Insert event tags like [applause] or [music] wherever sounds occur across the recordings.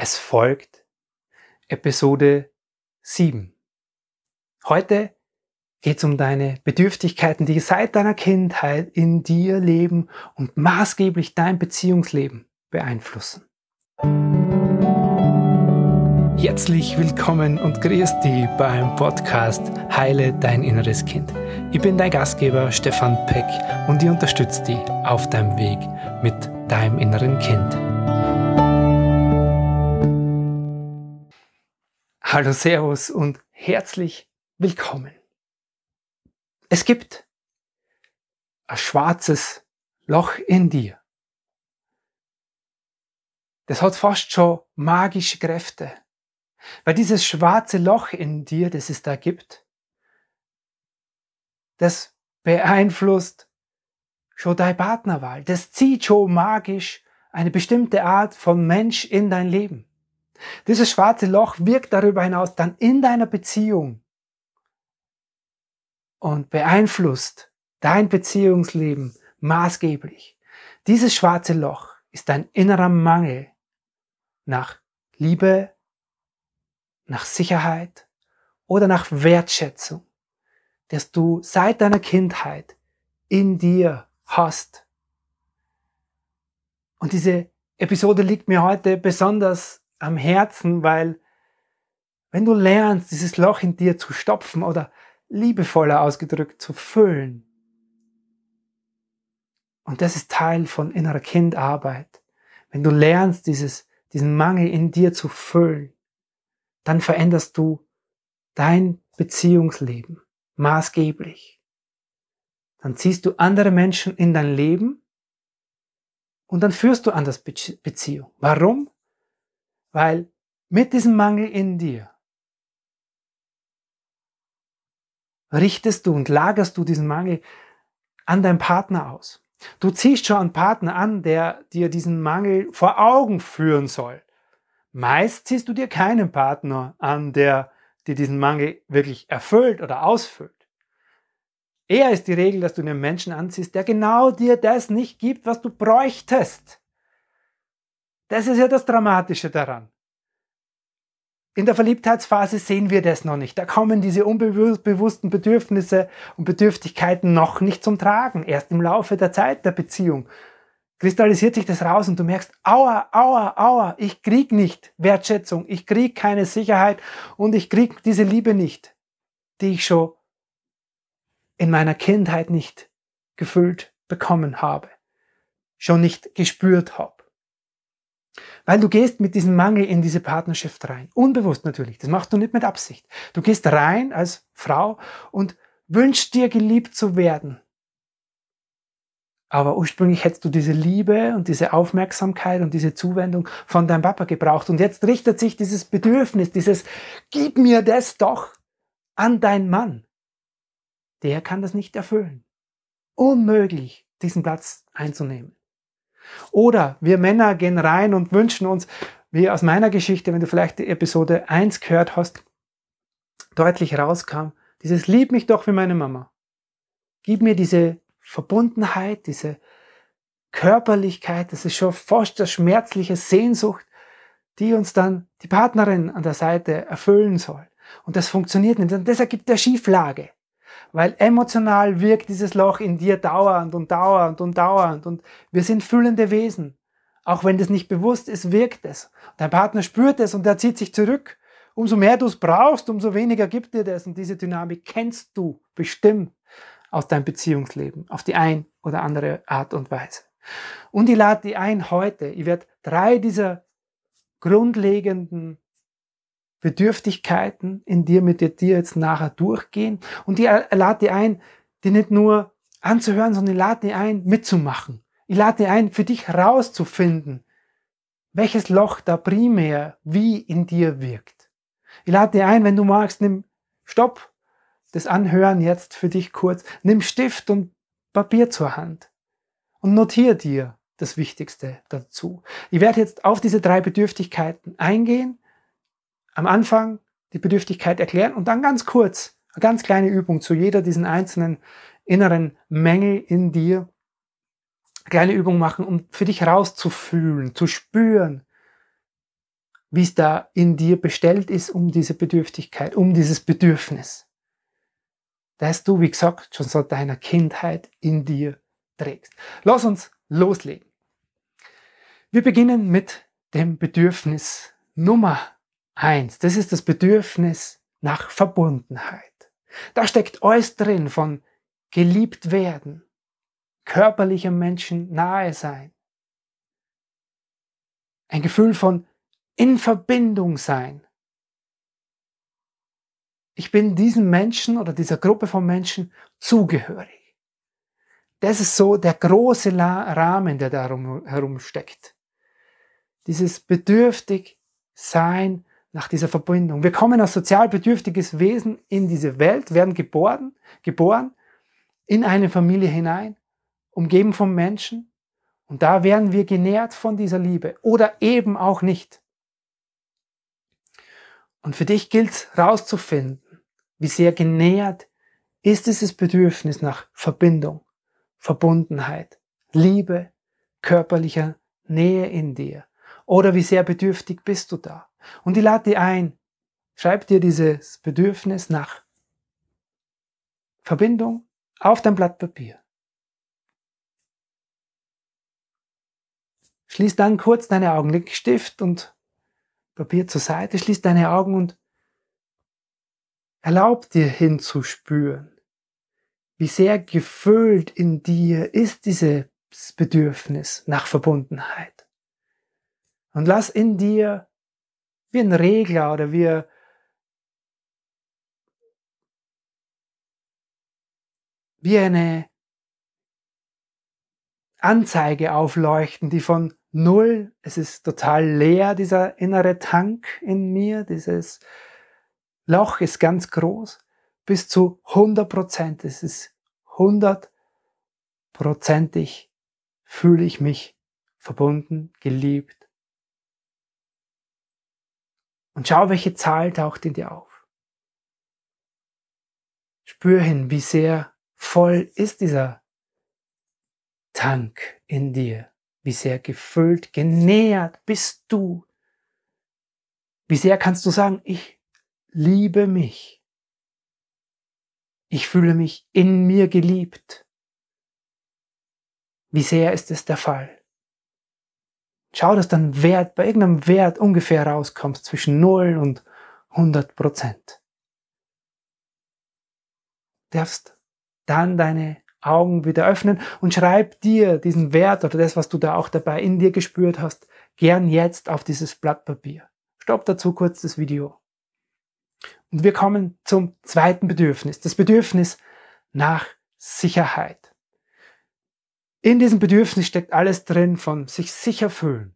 Es folgt Episode 7. Heute geht es um deine Bedürftigkeiten, die seit deiner Kindheit in dir leben und maßgeblich dein Beziehungsleben beeinflussen. Herzlich willkommen und grüß dich beim Podcast Heile dein inneres Kind. Ich bin dein Gastgeber Stefan Peck und ich unterstütze dich auf deinem Weg mit deinem inneren Kind. Hallo, Servus und herzlich willkommen. Es gibt ein schwarzes Loch in dir. Das hat fast schon magische Kräfte. Weil dieses schwarze Loch in dir, das es da gibt, das beeinflusst schon deine Partnerwahl. Das zieht schon magisch eine bestimmte Art von Mensch in dein Leben. Dieses schwarze Loch wirkt darüber hinaus dann in deiner Beziehung und beeinflusst dein Beziehungsleben maßgeblich. Dieses schwarze Loch ist dein innerer Mangel nach Liebe, nach Sicherheit oder nach Wertschätzung, dass du seit deiner Kindheit in dir hast. Und diese Episode liegt mir heute besonders am Herzen, weil wenn du lernst, dieses Loch in dir zu stopfen oder liebevoller ausgedrückt zu füllen, und das ist Teil von innerer Kindarbeit, wenn du lernst, dieses, diesen Mangel in dir zu füllen, dann veränderst du dein Beziehungsleben maßgeblich. Dann ziehst du andere Menschen in dein Leben und dann führst du anders Beziehung. Warum? Weil mit diesem Mangel in dir richtest du und lagerst du diesen Mangel an deinem Partner aus. Du ziehst schon einen Partner an, der dir diesen Mangel vor Augen führen soll. Meist ziehst du dir keinen Partner an, der dir diesen Mangel wirklich erfüllt oder ausfüllt. Eher ist die Regel, dass du einen Menschen anziehst, der genau dir das nicht gibt, was du bräuchtest. Das ist ja das Dramatische daran. In der Verliebtheitsphase sehen wir das noch nicht. Da kommen diese unbewussten Bedürfnisse und Bedürftigkeiten noch nicht zum Tragen. Erst im Laufe der Zeit der Beziehung kristallisiert sich das raus und du merkst, aua, aua, aua, ich krieg nicht Wertschätzung, ich krieg keine Sicherheit und ich krieg diese Liebe nicht, die ich schon in meiner Kindheit nicht gefüllt bekommen habe, schon nicht gespürt habe. Weil du gehst mit diesem Mangel in diese Partnerschaft rein. Unbewusst natürlich. Das machst du nicht mit Absicht. Du gehst rein als Frau und wünschst dir geliebt zu werden. Aber ursprünglich hättest du diese Liebe und diese Aufmerksamkeit und diese Zuwendung von deinem Papa gebraucht. Und jetzt richtet sich dieses Bedürfnis, dieses Gib mir das doch an deinen Mann. Der kann das nicht erfüllen. Unmöglich, diesen Platz einzunehmen. Oder wir Männer gehen rein und wünschen uns, wie aus meiner Geschichte, wenn du vielleicht die Episode 1 gehört hast, deutlich rauskam, dieses Lieb mich doch wie meine Mama. Gib mir diese Verbundenheit, diese Körperlichkeit, das ist schon fast eine schmerzliche Sehnsucht, die uns dann die Partnerin an der Seite erfüllen soll. Und das funktioniert nicht. Und das ergibt eine Schieflage. Weil emotional wirkt dieses Loch in dir dauernd und dauernd und dauernd und wir sind fühlende Wesen. Auch wenn das nicht bewusst ist, wirkt es. Dein Partner spürt es und er zieht sich zurück. Umso mehr du es brauchst, umso weniger gibt dir das. Und diese Dynamik kennst du bestimmt aus deinem Beziehungsleben auf die ein oder andere Art und Weise. Und ich lade dich ein heute. Ich werde drei dieser grundlegenden Bedürftigkeiten in dir mit dir jetzt nachher durchgehen. Und ich lade dich ein, die nicht nur anzuhören, sondern ich lade dich ein, mitzumachen. Ich lade dich ein, für dich herauszufinden, welches Loch da primär wie in dir wirkt. Ich lade dich ein, wenn du magst, nimm Stopp, das Anhören jetzt für dich kurz. Nimm Stift und Papier zur Hand und notiere dir das Wichtigste dazu. Ich werde jetzt auf diese drei Bedürftigkeiten eingehen am Anfang die Bedürftigkeit erklären und dann ganz kurz, eine ganz kleine Übung zu jeder diesen einzelnen inneren Mängel in dir. Eine kleine Übung machen, um für dich rauszufühlen, zu spüren, wie es da in dir bestellt ist um diese Bedürftigkeit, um dieses Bedürfnis, das du, wie gesagt, schon seit deiner Kindheit in dir trägst. Lass uns loslegen. Wir beginnen mit dem Bedürfnis Nummer eins. Das ist das Bedürfnis nach Verbundenheit. Da steckt alles drin von geliebt werden, körperlichem Menschen nahe sein, ein Gefühl von in Verbindung sein. Ich bin diesem Menschen oder dieser Gruppe von Menschen zugehörig. Das ist so der große Rahmen, der darum herumsteckt. Dieses bedürftig Sein nach dieser Verbindung. Wir kommen als sozial bedürftiges Wesen in diese Welt, werden geboren, geboren in eine Familie hinein, umgeben von Menschen. Und da werden wir genährt von dieser Liebe oder eben auch nicht. Und für dich gilt es herauszufinden, wie sehr genährt ist dieses Bedürfnis nach Verbindung, Verbundenheit, Liebe, körperlicher Nähe in dir. Oder wie sehr bedürftig bist du da? Und ich lade dir ein, schreib dir dieses Bedürfnis nach Verbindung auf dein Blatt Papier. Schließ dann kurz deine Augen, leg Stift und Papier zur Seite, schließ deine Augen und erlaub dir hinzuspüren, wie sehr gefüllt in dir ist dieses Bedürfnis nach Verbundenheit. Und lass in dir wie ein Regler oder wie wie eine Anzeige aufleuchten, die von null, es ist total leer, dieser innere Tank in mir, dieses Loch ist ganz groß, bis zu 100 Prozent. Es ist 100 prozentig fühle ich mich verbunden, geliebt. Und schau, welche Zahl taucht in dir auf. Spür hin, wie sehr voll ist dieser Tank in dir? Wie sehr gefüllt, genährt bist du? Wie sehr kannst du sagen, ich liebe mich. Ich fühle mich in mir geliebt. Wie sehr ist es der Fall? Schau, dass dann Wert, bei irgendeinem Wert ungefähr rauskommst zwischen 0 und 100 Prozent. Darfst dann deine Augen wieder öffnen und schreib dir diesen Wert oder das, was du da auch dabei in dir gespürt hast, gern jetzt auf dieses Blatt Papier. Stopp dazu kurz das Video. Und wir kommen zum zweiten Bedürfnis, das Bedürfnis nach Sicherheit. In diesem Bedürfnis steckt alles drin von sich sicher fühlen.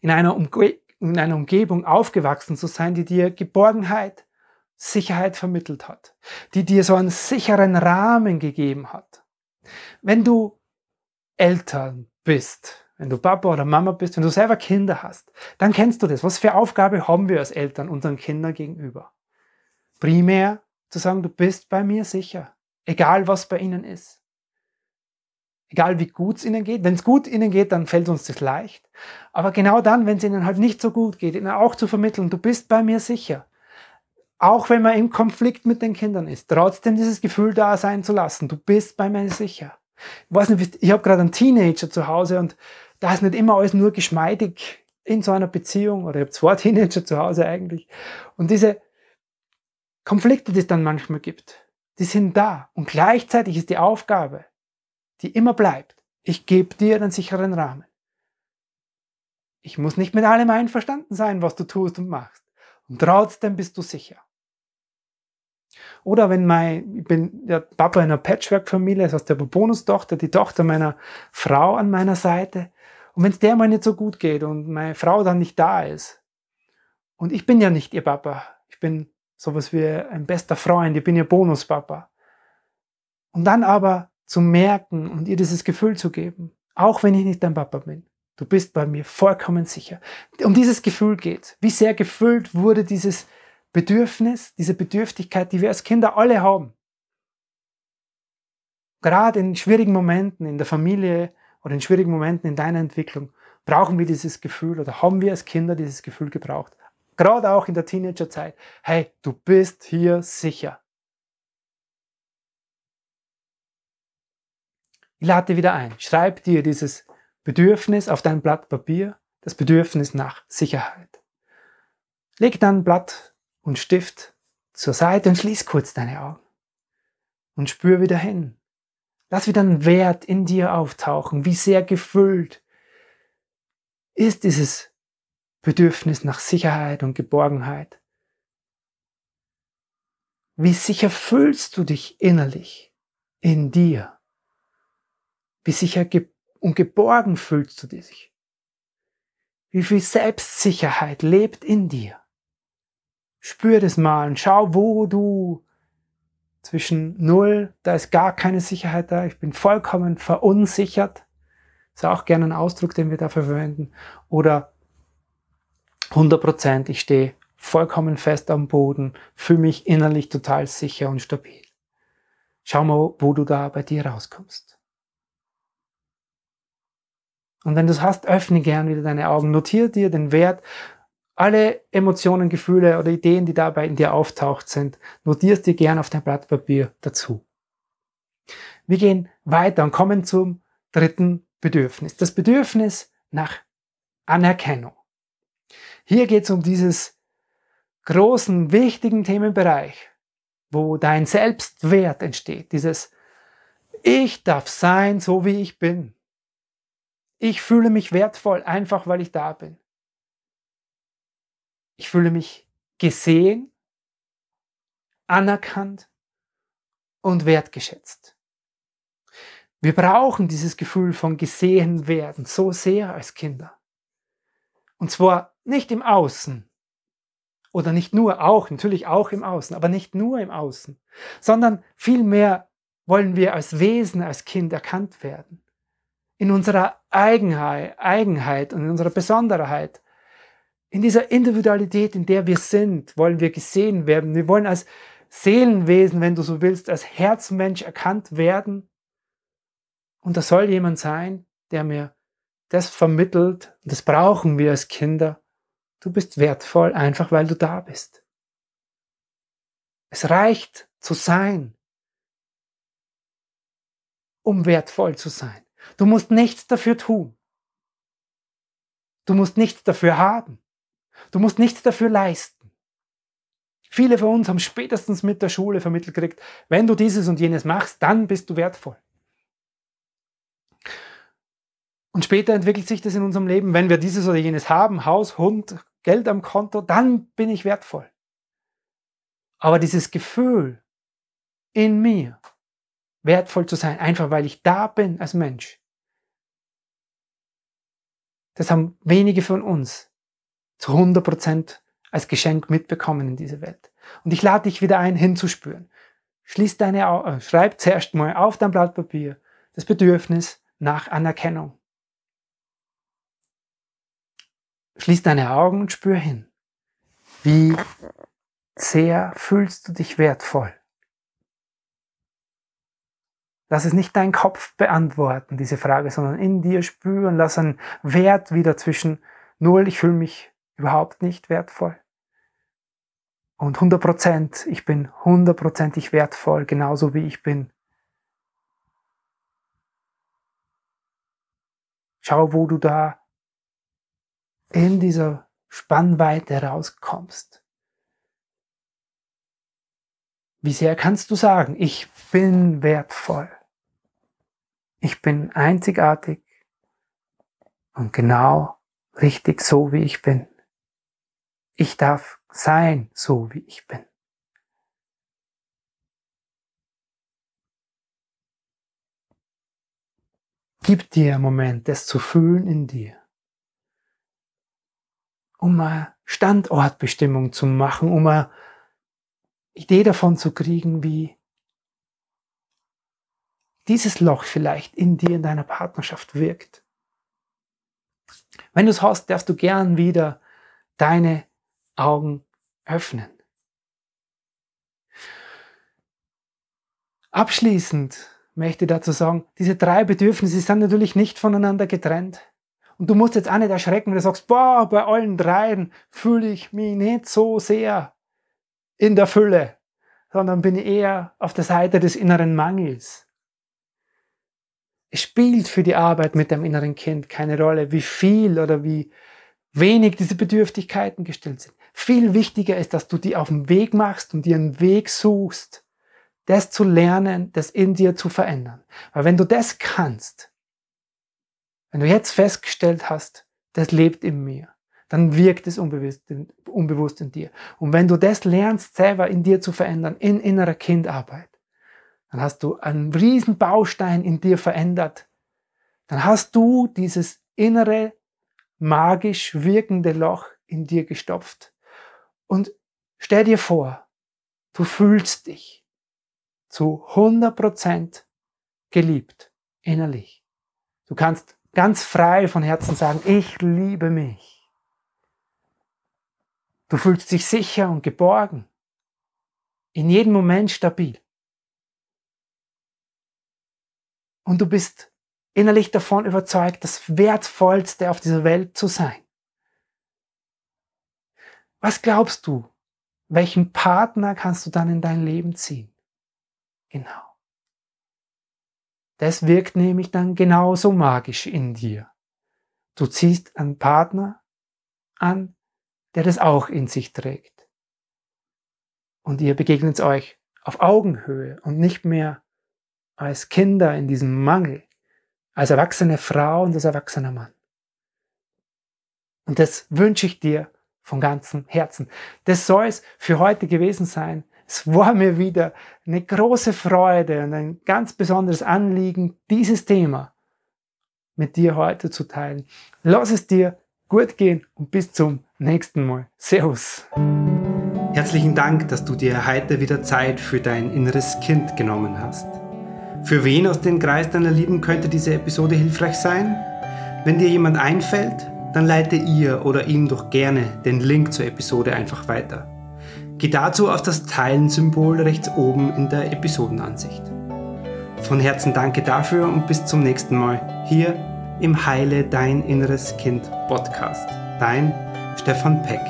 In einer, Umge in einer Umgebung aufgewachsen zu sein, die dir Geborgenheit, Sicherheit vermittelt hat, die dir so einen sicheren Rahmen gegeben hat. Wenn du Eltern bist, wenn du Papa oder Mama bist, wenn du selber Kinder hast, dann kennst du das. Was für Aufgabe haben wir als Eltern unseren Kindern gegenüber? Primär zu sagen, du bist bei mir sicher, egal was bei ihnen ist. Egal wie gut es ihnen geht. Wenn es gut ihnen geht, dann fällt uns das leicht. Aber genau dann, wenn es ihnen halt nicht so gut geht, ihnen auch zu vermitteln, du bist bei mir sicher auch wenn man im Konflikt mit den Kindern ist, trotzdem dieses Gefühl da sein zu lassen, du bist bei mir sicher. Ich weiß nicht, ich habe gerade einen Teenager zu Hause und da ist nicht immer alles nur geschmeidig in so einer Beziehung oder ich habe zwei [laughs] Teenager zu Hause eigentlich. Und diese Konflikte, die es dann manchmal gibt, die sind da. Und gleichzeitig ist die Aufgabe, die immer bleibt, ich gebe dir einen sicheren Rahmen. Ich muss nicht mit allem einverstanden sein, was du tust und machst. Und trotzdem bist du sicher. Oder wenn mein, ich bin der Papa einer Patchwork-Familie, das heißt der Bonustochter, die Tochter meiner Frau an meiner Seite. Und wenn es der mal nicht so gut geht und meine Frau dann nicht da ist, und ich bin ja nicht ihr Papa, ich bin sowas wie ein bester Freund, ich bin ihr Bonuspapa. Und dann aber zu merken und ihr dieses Gefühl zu geben, auch wenn ich nicht dein Papa bin, du bist bei mir vollkommen sicher. Um dieses Gefühl geht. Wie sehr gefüllt wurde dieses Bedürfnis, diese Bedürftigkeit, die wir als Kinder alle haben. Gerade in schwierigen Momenten in der Familie oder in schwierigen Momenten in deiner Entwicklung, brauchen wir dieses Gefühl oder haben wir als Kinder dieses Gefühl gebraucht. Gerade auch in der Teenagerzeit. Hey, du bist hier sicher. Ich lade wieder ein. Schreib dir dieses Bedürfnis auf dein Blatt Papier, das Bedürfnis nach Sicherheit. Leg dann Blatt und Stift zur Seite und schließ kurz deine Augen. Und spür wieder hin. Lass wieder einen Wert in dir auftauchen. Wie sehr gefüllt ist dieses Bedürfnis nach Sicherheit und Geborgenheit? Wie sicher fühlst du dich innerlich in dir? Wie sicher und geborgen fühlst du dich? Wie viel Selbstsicherheit lebt in dir? Spür das mal und schau, wo du zwischen null, da ist gar keine Sicherheit da, ich bin vollkommen verunsichert, ist auch gerne ein Ausdruck, den wir dafür verwenden, oder 100 Prozent, ich stehe vollkommen fest am Boden, fühle mich innerlich total sicher und stabil. Schau mal, wo du da bei dir rauskommst. Und wenn du es hast, öffne gern wieder deine Augen, notiere dir den Wert alle Emotionen, Gefühle oder Ideen, die dabei in dir auftaucht sind, notierst dir gern auf dein Blatt Papier dazu. Wir gehen weiter und kommen zum dritten Bedürfnis. Das Bedürfnis nach Anerkennung. Hier geht es um dieses großen, wichtigen Themenbereich, wo dein Selbstwert entsteht. Dieses Ich darf sein, so wie ich bin. Ich fühle mich wertvoll, einfach weil ich da bin. Ich fühle mich gesehen, anerkannt und wertgeschätzt. Wir brauchen dieses Gefühl von gesehen werden so sehr als Kinder. Und zwar nicht im Außen oder nicht nur auch, natürlich auch im Außen, aber nicht nur im Außen, sondern vielmehr wollen wir als Wesen, als Kind erkannt werden. In unserer Eigenheit, und in unserer Besonderheit in dieser Individualität, in der wir sind, wollen wir gesehen werden. Wir wollen als Seelenwesen, wenn du so willst, als Herzmensch erkannt werden. Und da soll jemand sein, der mir das vermittelt. Das brauchen wir als Kinder. Du bist wertvoll, einfach weil du da bist. Es reicht zu sein, um wertvoll zu sein. Du musst nichts dafür tun. Du musst nichts dafür haben. Du musst nichts dafür leisten. Viele von uns haben spätestens mit der Schule vermittelt gekriegt, wenn du dieses und jenes machst, dann bist du wertvoll. Und später entwickelt sich das in unserem Leben, wenn wir dieses oder jenes haben, Haus, Hund, Geld am Konto, dann bin ich wertvoll. Aber dieses Gefühl in mir, wertvoll zu sein, einfach weil ich da bin als Mensch, das haben wenige von uns zu 100 Prozent als Geschenk mitbekommen in dieser Welt. Und ich lade dich wieder ein, hinzuspüren. Schließ deine Augen, äh, schreib zuerst mal auf dein Blatt Papier das Bedürfnis nach Anerkennung. Schließ deine Augen und spür hin. Wie sehr fühlst du dich wertvoll? Lass es nicht dein Kopf beantworten, diese Frage, sondern in dir spüren. Lass einen Wert wieder zwischen null, ich fühle mich überhaupt nicht wertvoll. Und 100 Prozent, ich bin hundertprozentig wertvoll, genauso wie ich bin. Schau, wo du da in dieser Spannweite rauskommst. Wie sehr kannst du sagen, ich bin wertvoll. Ich bin einzigartig und genau richtig so, wie ich bin. Ich darf sein, so wie ich bin. Gib dir einen Moment, das zu fühlen in dir, um eine Standortbestimmung zu machen, um eine Idee davon zu kriegen, wie dieses Loch vielleicht in dir, in deiner Partnerschaft wirkt. Wenn du es hast, darfst du gern wieder deine Augen öffnen. Abschließend möchte ich dazu sagen, diese drei Bedürfnisse sind natürlich nicht voneinander getrennt. Und du musst jetzt auch nicht erschrecken, wenn du sagst, boah, bei allen dreien fühle ich mich nicht so sehr in der Fülle, sondern bin eher auf der Seite des inneren Mangels. Es spielt für die Arbeit mit dem inneren Kind keine Rolle, wie viel oder wie wenig diese Bedürftigkeiten gestellt sind. Viel wichtiger ist, dass du die auf den Weg machst und dir einen Weg suchst, das zu lernen, das in dir zu verändern. Weil wenn du das kannst, wenn du jetzt festgestellt hast, das lebt in mir, dann wirkt es unbewusst unbewusst in dir. Und wenn du das lernst, selber in dir zu verändern, in innerer Kindarbeit, dann hast du einen riesen Baustein in dir verändert. Dann hast du dieses innere, magisch wirkende Loch in dir gestopft. Und stell dir vor, du fühlst dich zu 100% geliebt, innerlich. Du kannst ganz frei von Herzen sagen, ich liebe mich. Du fühlst dich sicher und geborgen, in jedem Moment stabil. Und du bist innerlich davon überzeugt, das Wertvollste auf dieser Welt zu sein. Was glaubst du, welchen Partner kannst du dann in dein Leben ziehen? Genau. Das wirkt nämlich dann genauso magisch in dir. Du ziehst einen Partner an, der das auch in sich trägt. Und ihr begegnet euch auf Augenhöhe und nicht mehr als Kinder in diesem Mangel, als erwachsene Frau und als erwachsener Mann. Und das wünsche ich dir von ganzem Herzen. Das soll es für heute gewesen sein. Es war mir wieder eine große Freude und ein ganz besonderes Anliegen, dieses Thema mit dir heute zu teilen. Lass es dir gut gehen und bis zum nächsten Mal. Servus. Herzlichen Dank, dass du dir heute wieder Zeit für dein inneres Kind genommen hast. Für wen aus dem Kreis deiner Lieben könnte diese Episode hilfreich sein? Wenn dir jemand einfällt, dann leite ihr oder ihm doch gerne den Link zur Episode einfach weiter. Geh dazu auf das Teilen-Symbol rechts oben in der Episodenansicht. Von Herzen danke dafür und bis zum nächsten Mal hier im Heile Dein Inneres Kind Podcast. Dein Stefan Peck.